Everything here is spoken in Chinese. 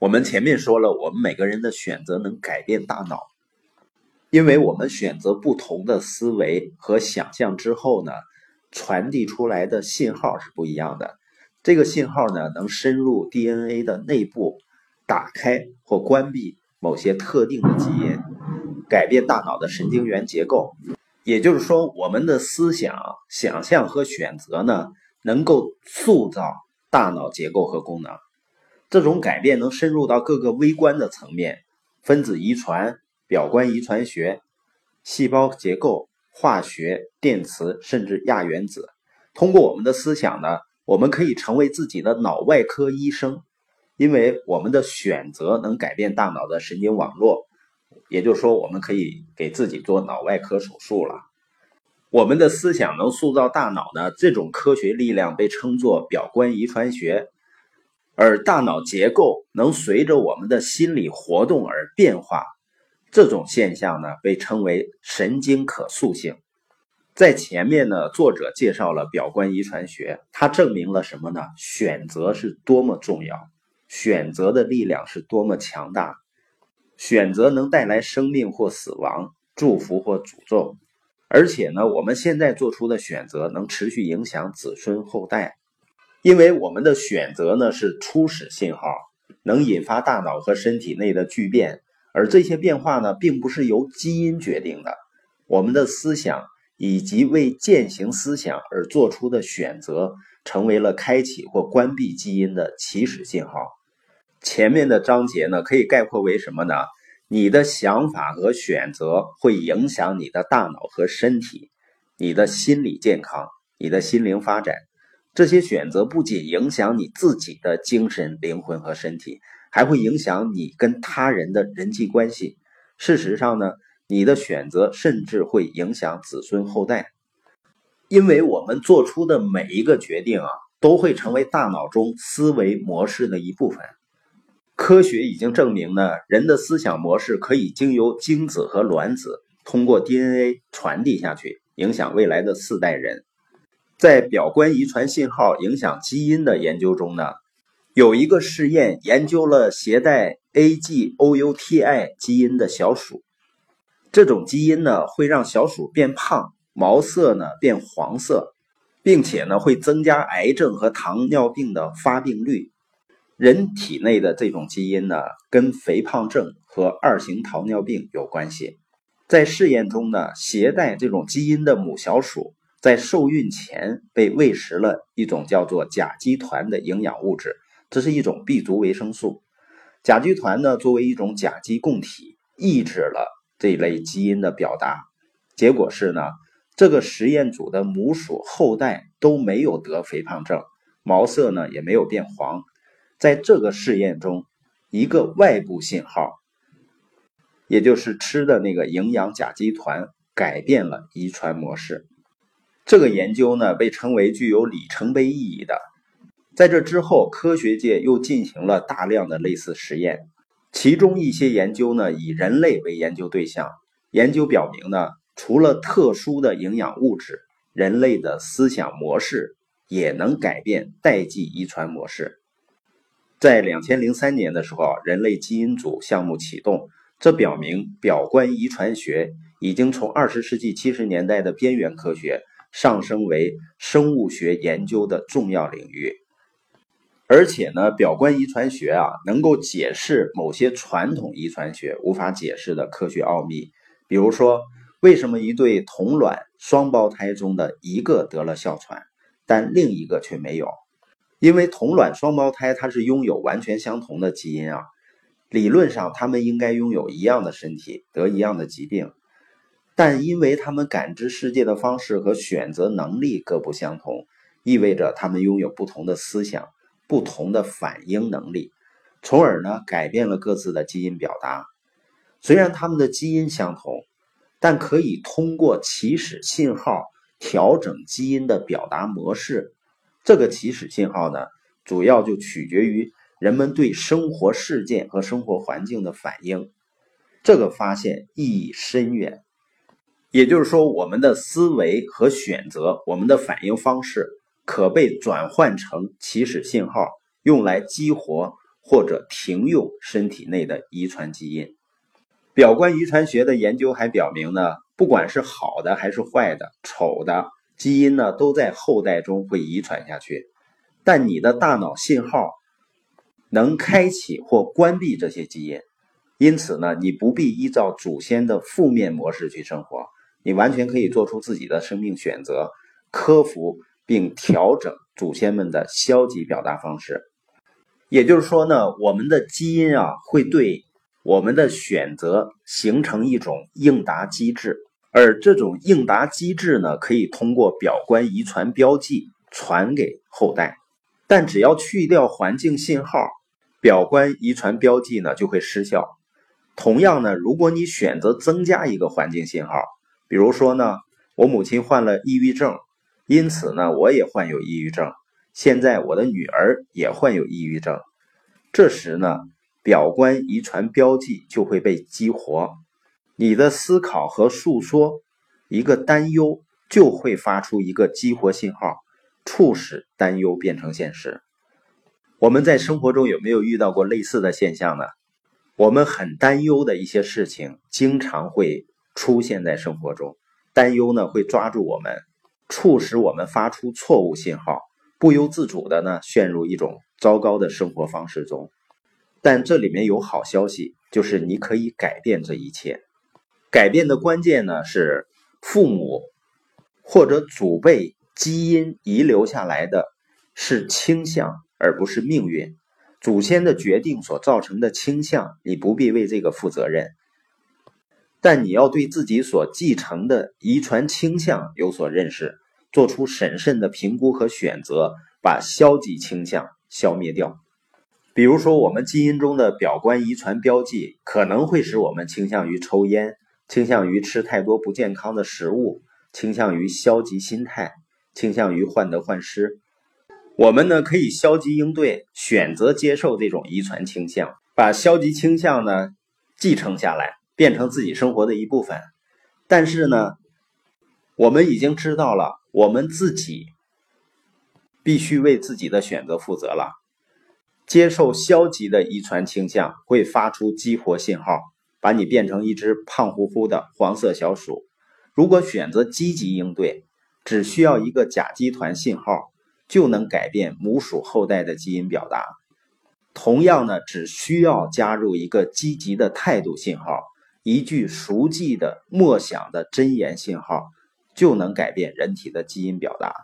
我们前面说了，我们每个人的选择能改变大脑，因为我们选择不同的思维和想象之后呢，传递出来的信号是不一样的。这个信号呢，能深入 DNA 的内部，打开或关闭某些特定的基因，改变大脑的神经元结构。也就是说，我们的思想、想象和选择呢，能够塑造大脑结构和功能。这种改变能深入到各个微观的层面，分子遗传、表观遗传学、细胞结构、化学、电磁，甚至亚原子。通过我们的思想呢，我们可以成为自己的脑外科医生，因为我们的选择能改变大脑的神经网络。也就是说，我们可以给自己做脑外科手术了。我们的思想能塑造大脑呢？这种科学力量被称作表观遗传学。而大脑结构能随着我们的心理活动而变化，这种现象呢被称为神经可塑性。在前面呢，作者介绍了表观遗传学，它证明了什么呢？选择是多么重要，选择的力量是多么强大，选择能带来生命或死亡，祝福或诅咒，而且呢，我们现在做出的选择能持续影响子孙后代。因为我们的选择呢是初始信号，能引发大脑和身体内的巨变，而这些变化呢并不是由基因决定的。我们的思想以及为践行思想而做出的选择，成为了开启或关闭基因的起始信号。前面的章节呢可以概括为什么呢？你的想法和选择会影响你的大脑和身体，你的心理健康，你的心灵发展。这些选择不仅影响你自己的精神、灵魂和身体，还会影响你跟他人的人际关系。事实上呢，你的选择甚至会影响子孙后代，因为我们做出的每一个决定啊，都会成为大脑中思维模式的一部分。科学已经证明呢，人的思想模式可以经由精子和卵子通过 DNA 传递下去，影响未来的四代人。在表观遗传信号影响基因的研究中呢，有一个试验研究了携带 AGOUTI 基因的小鼠，这种基因呢会让小鼠变胖，毛色呢变黄色，并且呢会增加癌症和糖尿病的发病率。人体内的这种基因呢跟肥胖症和二型糖尿病有关系。在试验中呢，携带这种基因的母小鼠。在受孕前被喂食了一种叫做甲基团的营养物质，这是一种 B 族维生素。甲基团呢，作为一种甲基供体，抑制了这类基因的表达。结果是呢，这个实验组的母鼠后代都没有得肥胖症，毛色呢也没有变黄。在这个试验中，一个外部信号，也就是吃的那个营养甲基团，改变了遗传模式。这个研究呢被称为具有里程碑意义的。在这之后，科学界又进行了大量的类似实验，其中一些研究呢以人类为研究对象。研究表明呢，除了特殊的营养物质，人类的思想模式也能改变代际遗传模式。在两千零三年的时候，人类基因组项目启动，这表明表观遗传学已经从二十世纪七十年代的边缘科学。上升为生物学研究的重要领域，而且呢，表观遗传学啊，能够解释某些传统遗传学无法解释的科学奥秘。比如说，为什么一对同卵双胞胎中的一个得了哮喘，但另一个却没有？因为同卵双胞胎它是拥有完全相同的基因啊，理论上他们应该拥有一样的身体，得一样的疾病。但因为他们感知世界的方式和选择能力各不相同，意味着他们拥有不同的思想、不同的反应能力，从而呢改变了各自的基因表达。虽然他们的基因相同，但可以通过起始信号调整基因的表达模式。这个起始信号呢，主要就取决于人们对生活事件和生活环境的反应。这个发现意义深远。也就是说，我们的思维和选择，我们的反应方式，可被转换成起始信号，用来激活或者停用身体内的遗传基因。表观遗传学的研究还表明呢，不管是好的还是坏的、丑的基因呢，都在后代中会遗传下去。但你的大脑信号能开启或关闭这些基因，因此呢，你不必依照祖先的负面模式去生活，你完全可以做出自己的生命选择，克服并调整祖先们的消极表达方式。也就是说呢，我们的基因啊，会对。我们的选择形成一种应答机制，而这种应答机制呢，可以通过表观遗传标记传给后代。但只要去掉环境信号，表观遗传标记呢就会失效。同样呢，如果你选择增加一个环境信号，比如说呢，我母亲患了抑郁症，因此呢，我也患有抑郁症。现在我的女儿也患有抑郁症，这时呢。表观遗传标记就会被激活，你的思考和诉说，一个担忧就会发出一个激活信号，促使担忧变成现实。我们在生活中有没有遇到过类似的现象呢？我们很担忧的一些事情，经常会出现在生活中，担忧呢会抓住我们，促使我们发出错误信号，不由自主的呢陷入一种糟糕的生活方式中。但这里面有好消息，就是你可以改变这一切。改变的关键呢是父母或者祖辈基因遗留下来的是倾向，而不是命运。祖先的决定所造成的倾向，你不必为这个负责任。但你要对自己所继承的遗传倾向有所认识，做出审慎的评估和选择，把消极倾向消灭掉。比如说，我们基因中的表观遗传标记可能会使我们倾向于抽烟，倾向于吃太多不健康的食物，倾向于消极心态，倾向于患得患失。我们呢可以消极应对，选择接受这种遗传倾向，把消极倾向呢继承下来，变成自己生活的一部分。但是呢，我们已经知道了，我们自己必须为自己的选择负责了。接受消极的遗传倾向会发出激活信号，把你变成一只胖乎乎的黄色小鼠。如果选择积极应对，只需要一个甲基团信号就能改变母鼠后代的基因表达。同样呢，只需要加入一个积极的态度信号，一句熟记的默想的真言信号，就能改变人体的基因表达。